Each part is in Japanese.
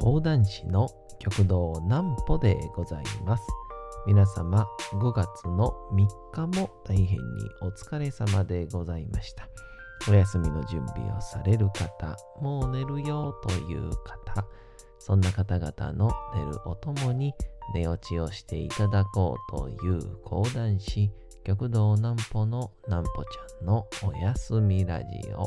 講談師の極道南歩でございます。皆様5月の3日も大変にお疲れ様でございました。お休みの準備をされる方、もう寝るよという方、そんな方々の寝るおともに寝落ちをしていただこうという講談師、極道南歩の南歩ちゃんのおやすみラジオ。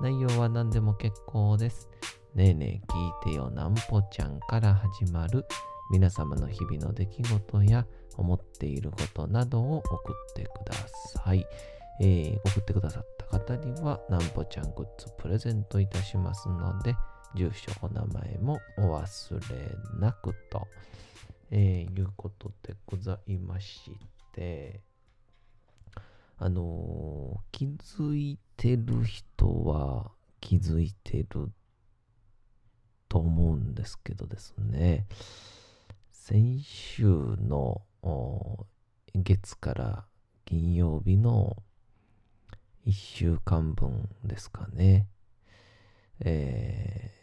内容は何でも結構です。ねえねえ聞いてよなんぽちゃんから始まる皆様の日々の出来事や思っていることなどを送ってください。えー送ってくださった方にはなんぽちゃんグッズプレゼントいたしますので、住所、お名前もお忘れなくと、えーいうことでございまして、あのー気づいてる人は気づいてると思うんですけどですね、先週の月から金曜日の1週間分ですかね、えー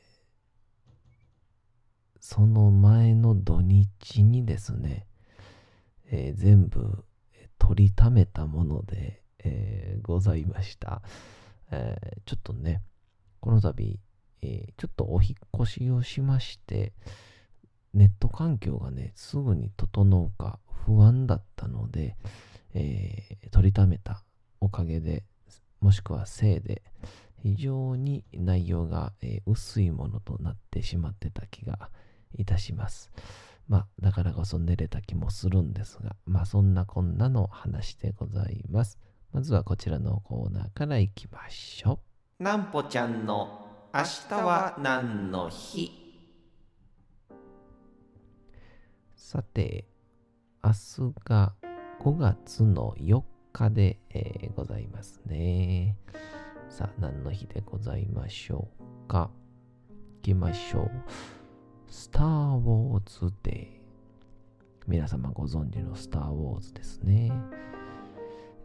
その前の土日にですね、えー全部取りためたもので、えーございました。えーちょっとね、この度、えーちょっとお引越しをしまして、ネット環境がね、すぐに整うか不安だったので、えー取りためたおかげで、もしくはせいで、非常に内容が、えー薄いものとなってしまってた気がいたします。まあ、だからこそ寝れた気もするんですが、まあ、そんなこんなの話でございます。まずはこちらのコーナーからいきましょう。なんぽちゃんの明日は何の日？さて、明日が5月の4日で、えーございますね。さあ、何の日でございましょうか？いきましょう。スター・ウォーズ・デー。皆様ご存知のスター・ウォーズですね。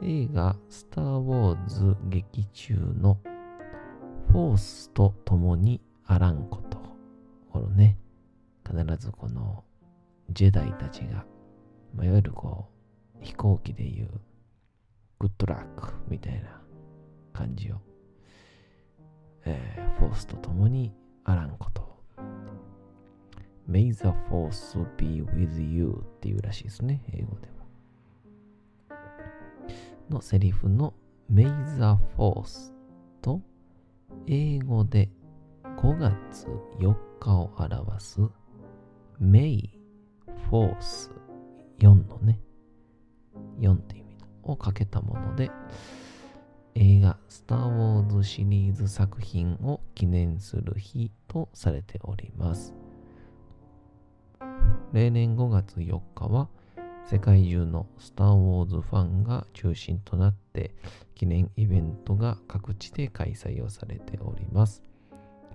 映画スター・ウォーズ劇中のフォースと共にあらんこと。このね、必ずこのジェダイたちが、まあ、いわゆるこう、飛行機でいうグッドラックみたいな感じを、えーフォースと共にあらんこと。May the force be with you っていうらしいですね、英語では。のセリフの May the force と英語で5月4日を表す May force 4のね、4っていう意味をかけたもので、映画スター・ウォーズシリーズ作品を記念する日とされております。例年5月4日は世界中のスター・ウォーズファンが中心となって記念イベントが各地で開催をされております。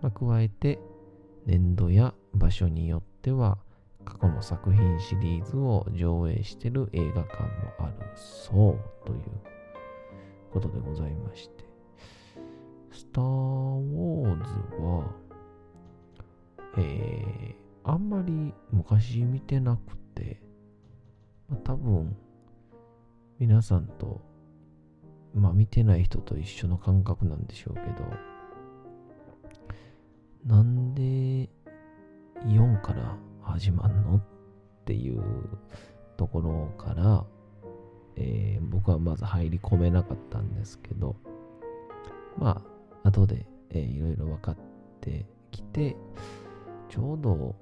まあ加えて年度や場所によっては過去の作品シリーズを上映している映画館もあるそうということでございましてスター・ウォーズはえーあんまり昔見てなくて、まあ、多分皆さんとまあ見てない人と一緒の感覚なんでしょうけどなんで4から始まんのっていうところから、えー僕はまず入り込めなかったんですけどまあ後で、えーいろいろ分かってきてちょうど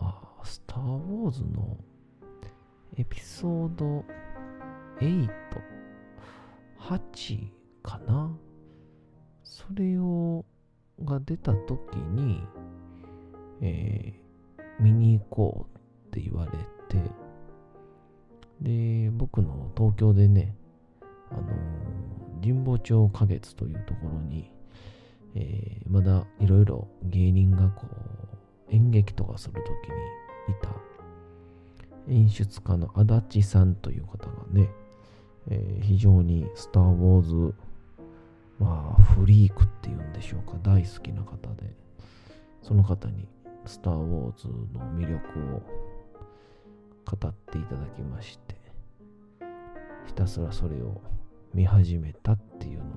あスター・ウォーズのエピソード8、8かな？それを、が出た時に、えー見に行こうって言われて、で、僕の東京でね、あの神保町花月というところに、えー、まだいろいろ芸人がこう演劇とかするときにいた演出家の足立さんという方がね、えー、非常にスター・ウォーズ、まあ、フリークっていうんでしょうか、大好きな方で、その方にスター・ウォーズの魅力を語っていただきまして、ひたすらそれを見始めたっていうのが、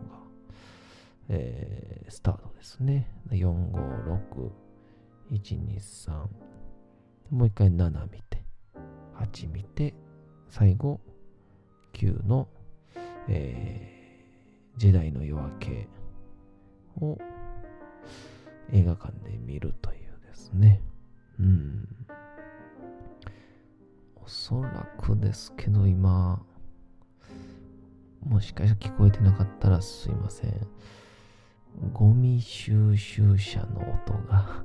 えー、スタートですね。4、5、6、1、2、3。もう一回7見て、8見て、最後、9の、えー、時代の夜明けを映画館で見るというですね。うん。おそらくですけど、今、もしかしたら聞こえてなかったらすいません。ゴミ収集車の音が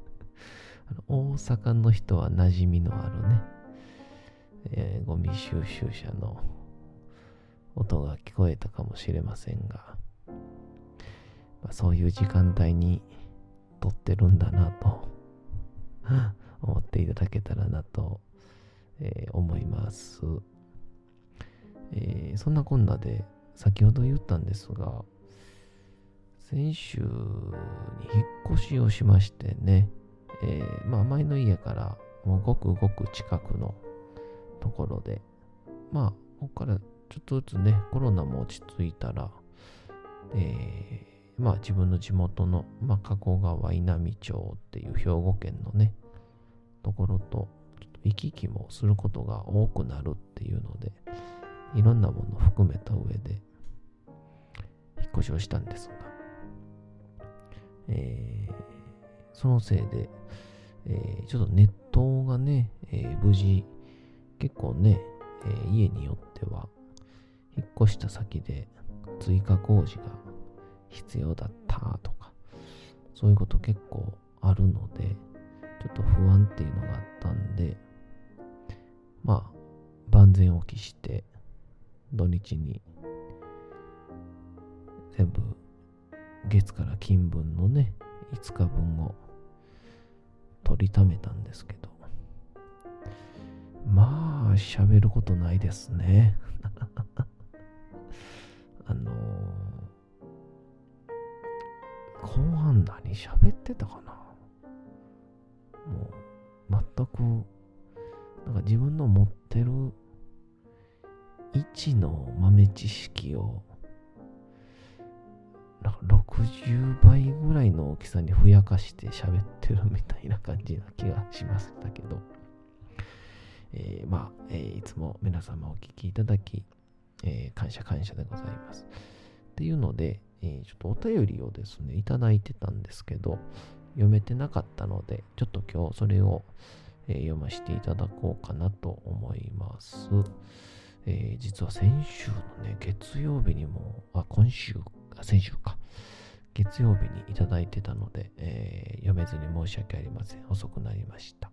大阪の人は馴染みのあるね、えー、ゴミ収集車の音が聞こえたかもしれませんが、まあ、そういう時間帯に撮ってるんだなと 思っていただけたらなと、えー、思います。えー、そんなこんなで先ほど言ったんですが、先週に引っ越しをしましてね、えー、まあ前の家からもうごくごく近くのところで、まあここからちょっとずつね、コロナも落ち着いたら、えー、まあ自分の地元の、まあ、加古川稲美町っていう兵庫県のね、ところと、ちょっと行き来もすることが多くなるっていうので、いろんなものを含めた上で、引っ越しをしたんですが、えー、そのせいで、えー、ちょっとネットがね、えー、無事、結構ね、え家によっては、引っ越した先で追加工事が必要だったとか、そういうこと結構あるので、ちょっと不安っていうのがあったんで、まあ、万全を期して、土日に全部月から金分のね5日分を取りためたんですけどまあ喋ることないですね。あのー、後半何喋ってたかな。もう全くなんか自分の持ってる1の豆知識をなんか60倍ぐらいの大きさにふやかして喋ってるみたいな感じな気がしましたけど、えー、まあ、えー、いつも皆様お聞きいただき、えー、感謝感謝でございます。っていうので、えちょっとお便りをですね、いただいてたんですけど、読めてなかったので、ちょっと今日それを、え読ませていただこうかなと思います。えー、実は先週のね、月曜日にも、あ、今週、あ先週か、月曜日にいただいてたので、えー、読めずに申し訳ありません。遅くなりました。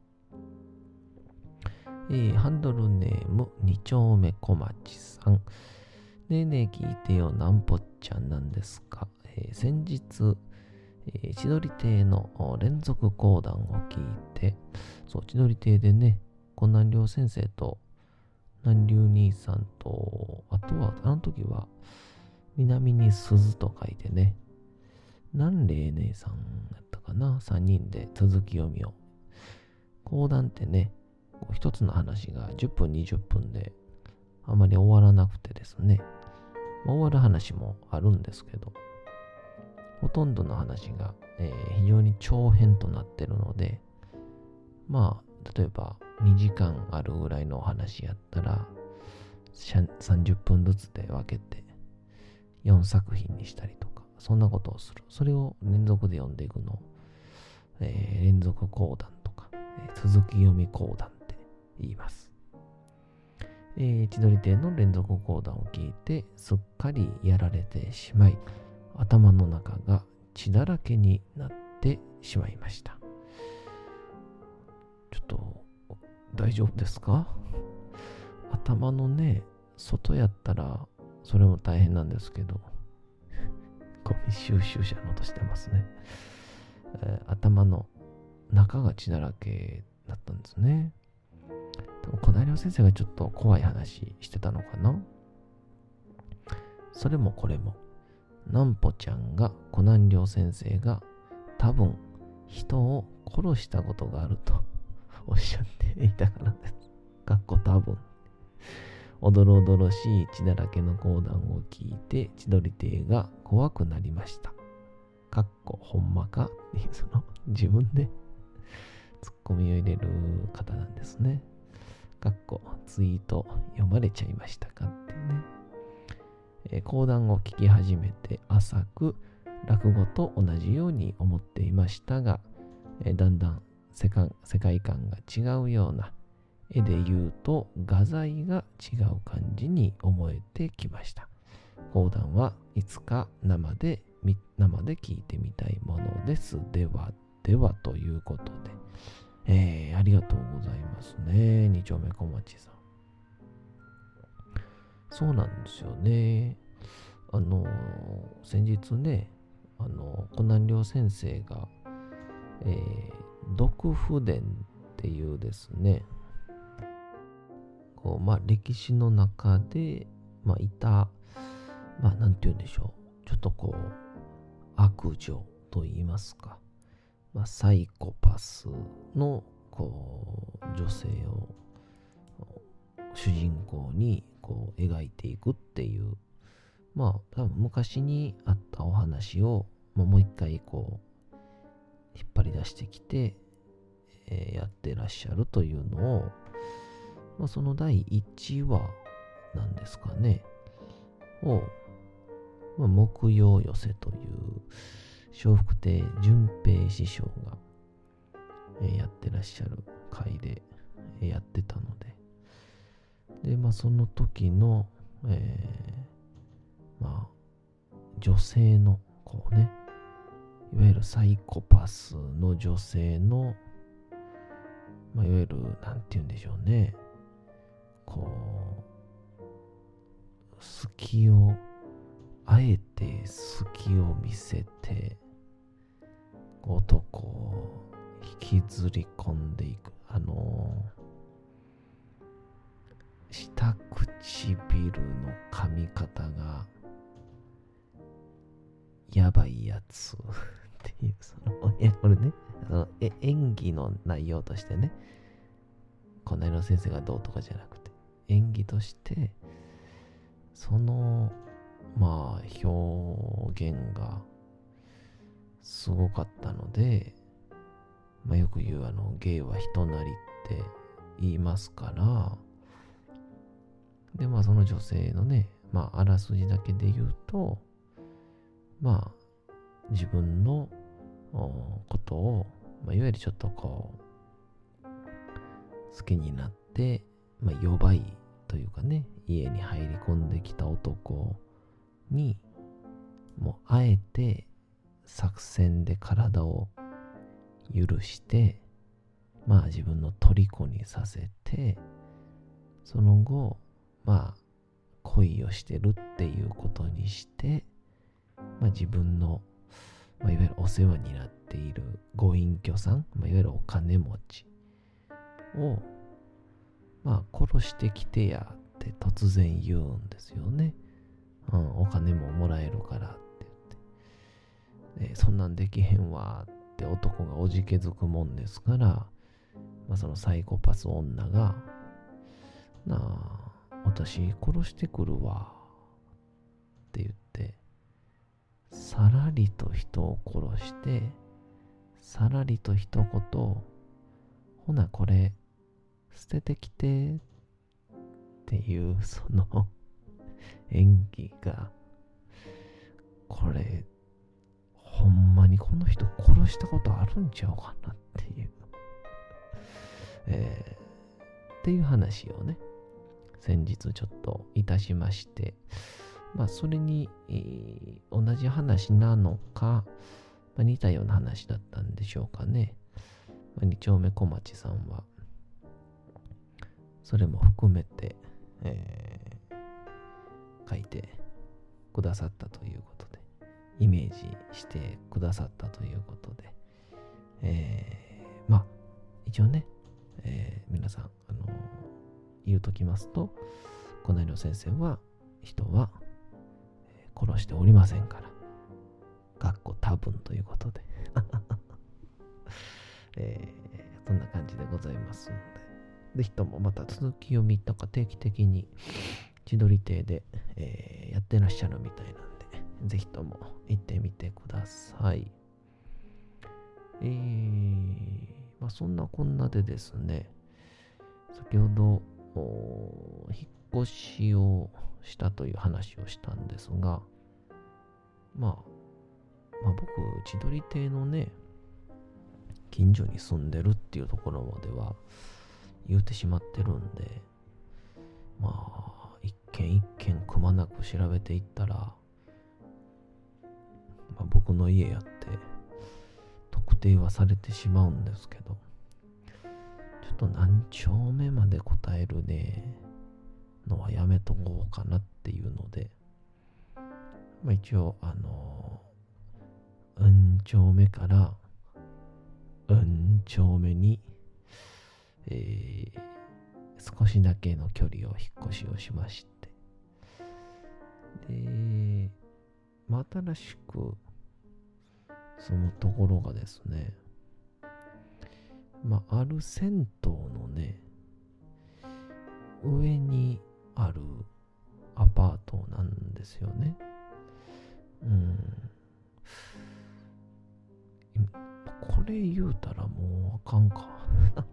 えー、ハンドルネーム、二丁目小町さん。ねえねえ聞いてよ、なんぽっちゃんなんですか。えー、先日、えー、千鳥亭の連続講談を聞いて、そう、千鳥亭でね、こんなん先生と南流兄さんと、あとは、あの時は、南に鈴と書いてね、南霊姉さんやったかな、3人で続き読みを。講談ってね、一つの話が10分、20分で、あまり終わらなくてですね、終わる話もあるんですけど、ほとんどの話が、えー、非常に長編となってるので、まあ、例えば、2時間あるぐらいのお話やったら、30分ずつで分けて、4作品にしたりとか、そんなことをする。それを連続で読んでいくの、えー、連続講談とか、えー、続き読み講談言います。えー、千鳥亭の連続講談を聞いて、すっかりやられてしまい、頭の中が血だらけになってしまいましたちょっと。大丈夫ですか？頭のね、外やったら、それも大変なんですけど、ゴミ収集車の音してますね。えー、頭の中が血だらけだったんですね。でも小平先生がちょっと怖い話してたのかな？それもこれも、なんぽちゃんが、コナン良先生が多分人を殺したことがあると おっしゃっていたからです。かっこ多分。おどろおどろしい血だらけの講談を聞いて千鳥亭が怖くなりました。かっこほんまか？っていうその自分で ツッコミを入れる方なんですね。かっこツイート読まれちゃいましたかっていうね。えー、講談を聞き始めて浅く落語と同じように思っていましたが、えー、だんだん世世界観が違うような絵で言うと画材が違う感じに思えてきました。講談はいつか生で生で聞いてみたいものです。ではではということで、えー、ありがとうございますね。二丁目小町さん。そうなんですよね。あの、先日ね、あの、コナン良先生が、えー、毒不伝っていうですね、こう、まあ、歴史の中で、まあ、いた、まあ、なんて言うんでしょう。ちょっとこう、悪女と言いますか、まあ、サイコパスの、こう、女性を、主人公に、こう、描いていくっていう、まあ、多分昔にあったお話を、まあ、もう一回こう、引っ張り出してきて、えー、やってらっしゃるというのを、まあ、その第1話なんですかね、を、まあ、木曜寄せという、笑福亭淳平師匠が、え、やってらっしゃる回で、え、やってたので、で、まあ、その時の、えー、まあ、女性の、こうね、いわゆるサイコパスの女性の、まあ、いわゆる、なんて言うんでしょうね、こう、隙を、あえて隙を見せて、男を引きずり込んでいく。あの下唇の噛み方がやばいやつ っていう、その、え、これね、そのえ演技の内容としてね、このの先生がどうとかじゃなくて、演技として、その、まあ、表現がすごかったので、まあ、よく言うあの、芸は人なりって言いますから、で、まあ、その女性のね、まあ、あらすじだけで言うと、まあ、自分のことを、まあ、いわゆるちょっとこう、好きになって、まあ、弱いというかね、家に入り込んできた男に、もうあえて作戦で体を許して、まあ自分の虜にさせて、その後、まあ恋をしてるっていうことにして、まあ、自分の、まあ、いわゆるお世話になっているご隠居さん、まあ、いわゆるお金持ちを、まあ、殺してきてやって突然言うんですよね。うん、お金ももらえるからっ。そんなんできへんわって男がおじけづくもんですから、まあ、そのサイコパス女が、なあ、私殺してくるわって言って、さらりと人を殺して、さらりと一言、ほなこれ、捨ててきてっていう、その 演技が、これ、ほんまにこの人殺したことあるんちゃうかなっていう、えー、っていう話をね、先日ちょっといたしまして、まあ、それに、えー、同じ話なのか、まあ、似たような話だったんでしょうかね。まあ、二丁目小町さんは、それも含めて、えー、書いてくださったということ、イメージしてくださったということで、えー、まあ、一応ね、えー、皆さん、あの言うときますと、このの先生は、人は殺しておりませんから、かっこ多分ということで、えー、そんな感じでございますので、ぜひともまた続き読みとか定期的に千鳥亭で、えー、やってらっしゃるみたいな、ぜひとも行ってみてください。えー、まあそんなこんなでですね、先ほど、引っ越しをしたという話をしたんですが、まあ、まあ僕、千鳥亭のね、近所に住んでるっていうところまでは言うてしまってるんで、まあ、一軒一軒くまなく調べていったら、まあ、僕の家やって特定はされてしまうんですけど、ちょっと何丁目まで答えるね、のはやめとこうかなっていうので、まあ一応、あの、うん丁目からうん丁目に、えー、少しだけの距離を引っ越しをしまして、で、まあ、新しく住むところがですね、まあ、ある銭湯のね、上にあるアパートなんですよね。うん。これ言うたらもうあかんか。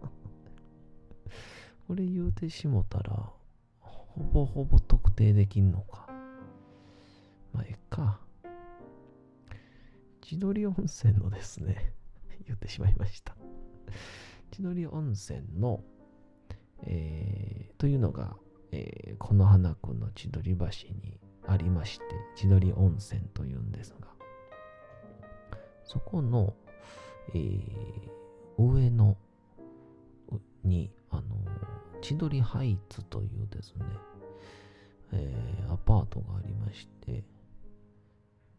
これ言うてしもたら、ほぼほぼ特定できんのか。まあ、ええか。千鳥温泉のですね、言ってしまいました。千鳥温泉の、えー、というのが、えー、この花区の千鳥橋にありまして、千鳥温泉というんですが、そこの、えー、上のに、あの、千鳥ハイツというですね、えー、アパートがありまして、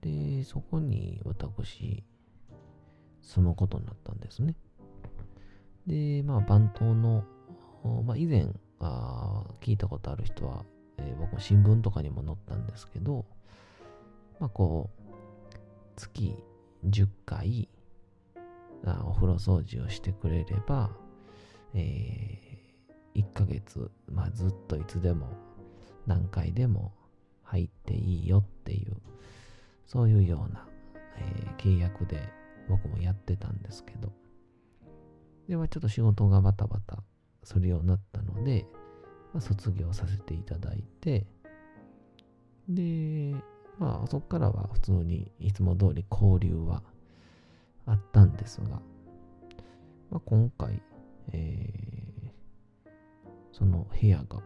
で、そこに私、住むことになったんですね。で、まあ、番頭の、まあ、以前あ、聞いたことある人は、えー、僕も新聞とかにも載ったんですけど、まあ、こう、月10回、あお風呂掃除をしてくれれば、えー、1ヶ月、まあ、ずっといつでも何回でも入っていいよっていう、そういうような、えー、契約で僕もやってたんですけど、ではちょっと仕事がバタバタするようになったので、まあ、卒業させていただいて、で、まあそこからは普通にいつも通り交流はあったんですが、まあ、今回、えー、その部屋が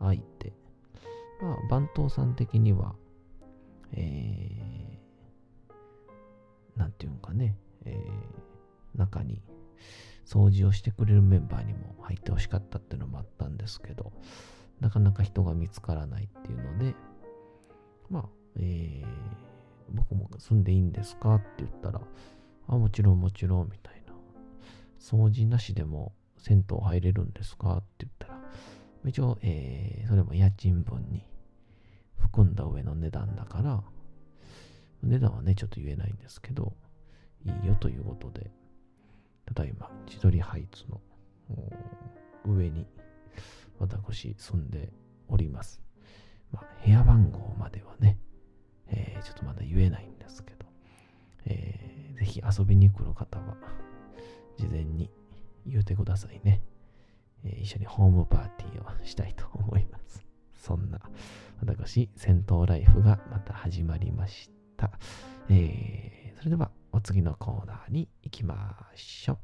空いて、まあ、番頭さん的には、えー、なんていうんかね、えー、中に掃除をしてくれるメンバーにも入ってほしかったっていうのもあったんですけど、なかなか人が見つからないっていうので、まあ、えー、僕も住んでいいんですかって言ったら、あ、もちろんもちろん、みたいな。掃除なしでも銭湯入れるんですかって言ったら、一応、えー、それも家賃分に含んだ上の値段だから、値段はね、ちょっと言えないんですけど、いいよということで、ただいま、千鳥ハイツの上に私住んでおります。まあ、部屋番号まではね、えー、ちょっとまだ言えないんですけど、えー、ぜひ遊びに来る方は、事前に言うてくださいね。えー、一緒にホームパーティーをしたいと思います。そんな、私、戦闘ライフがまた始まりました。えー、それでは、お次のコーナーに行きましょ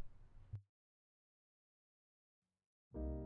う。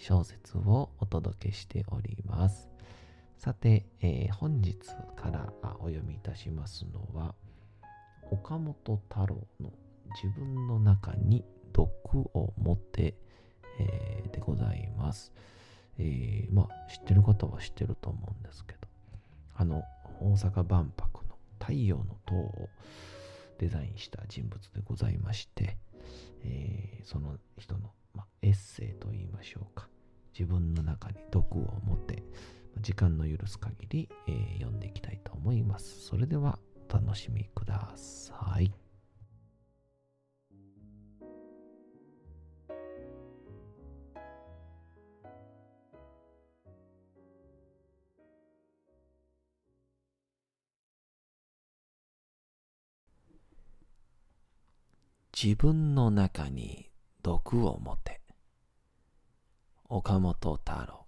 小説をお届けしております。さて、えー、本日からお読みいたしますのは、岡本太郎の自分の中に毒を持って、えー、でございます。えー、まあ、知ってる方は知ってると思うんですけど、あの、大阪万博の太陽の塔をデザインした人物でございまして、えー、その人の、まあ、エッセイと言いましょうか。自分の中に毒を持って、時間の許す限り、えー、読んでいきたいと思います。それでは、お楽しみください。自分の中に毒を持て。岡本太郎。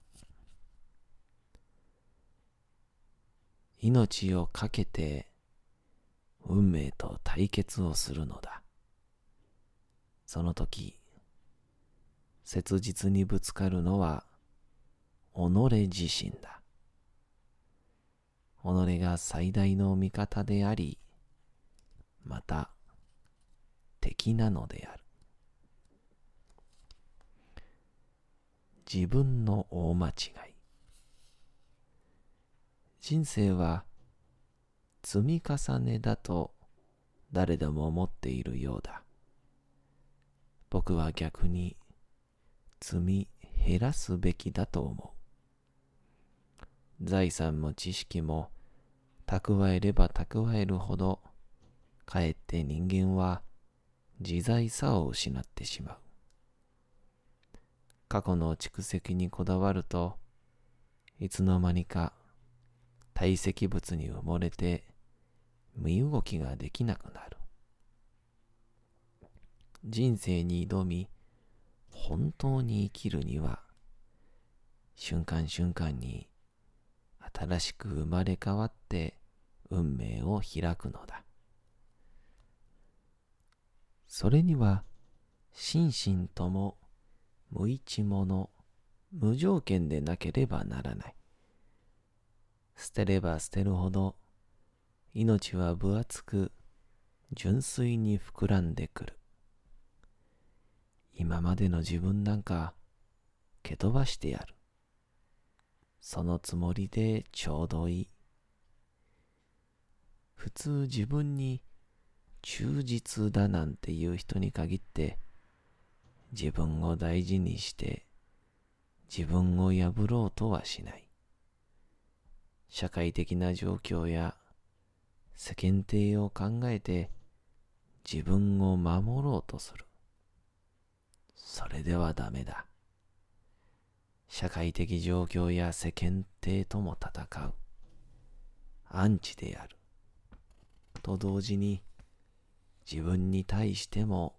命を懸けて運命と対決をするのだ。その時、切実にぶつかるのは己自身だ。己が最大の味方であり、また敵なのである。自分の大間違い。人生は積み重ねだと誰でも思っているようだ。僕は逆に積み減らすべきだと思う。財産も知識も蓄えれば蓄えるほどかえって人間は自在さを失ってしまう。過去の蓄積にこだわると、いつの間にか堆積物に埋もれて身動きができなくなる。人生に挑み、本当に生きるには、瞬間瞬間に新しく生まれ変わって運命を開くのだ。それには心身とも無一物、無条件でなければならない。捨てれば捨てるほど命は分厚く純粋に膨らんでくる。今までの自分なんか蹴飛ばしてやる。そのつもりでちょうどいい。普通自分に忠実だなんていう人に限って自分を大事にして自分を破ろうとはしない。社会的な状況や世間体を考えて自分を守ろうとする。それではダメだ。社会的状況や世間体とも戦う。アンチである。と同時に自分に対しても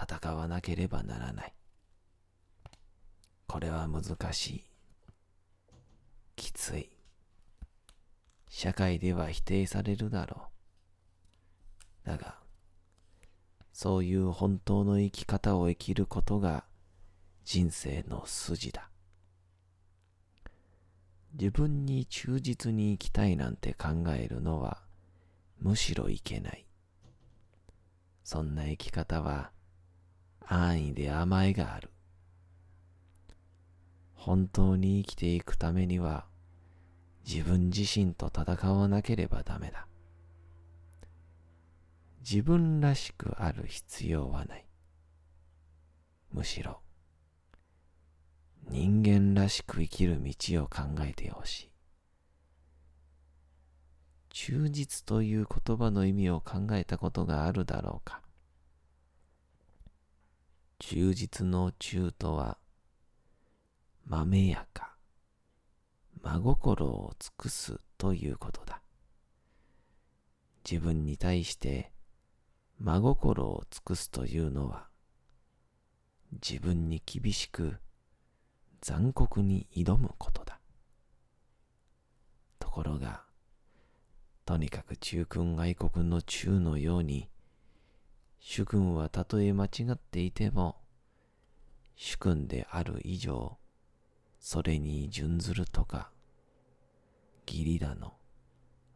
戦わなければならない。これは難しい。きつい。社会では否定されるだろう。だが、そういう本当の生き方を生きることが人生の筋だ。自分に忠実に生きたいなんて考えるのはむしろいけない。そんな生き方は安易で甘えがある。本当に生きていくためには自分自身と戦わなければダメだ。自分らしくある必要はない。むしろ人間らしく生きる道を考えてほしい。忠実という言葉の意味を考えたことがあるだろうか。忠実の忠とは、豆やか、真心を尽くすということだ。自分に対して真心を尽くすというのは、自分に厳しく残酷に挑むことだ。ところが、とにかく中君外国の中のように、主君はたとえ間違っていても、主君である以上、それに準ずるとか、義理だの、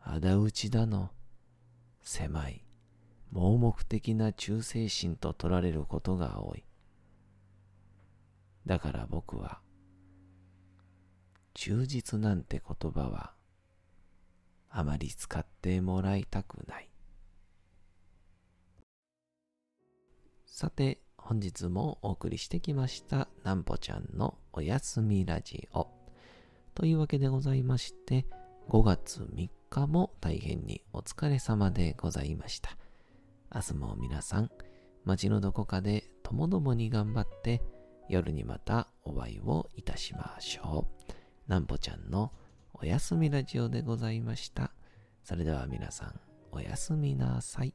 仇討ちだの、狭い、盲目的な忠誠心と取られることが多い。だから僕は、忠実なんて言葉は、あまり使ってもらいたくない。さて、本日もお送りしてきました、なんぽちゃんのおやすみラジオ。というわけでございまして、5月3日も大変にお疲れ様でございました。明日も皆さん、街のどこかでともどもに頑張って、夜にまたお会いをいたしましょう。なんぽちゃんのおやすみラジオでございました。それでは皆さん、おやすみなさい。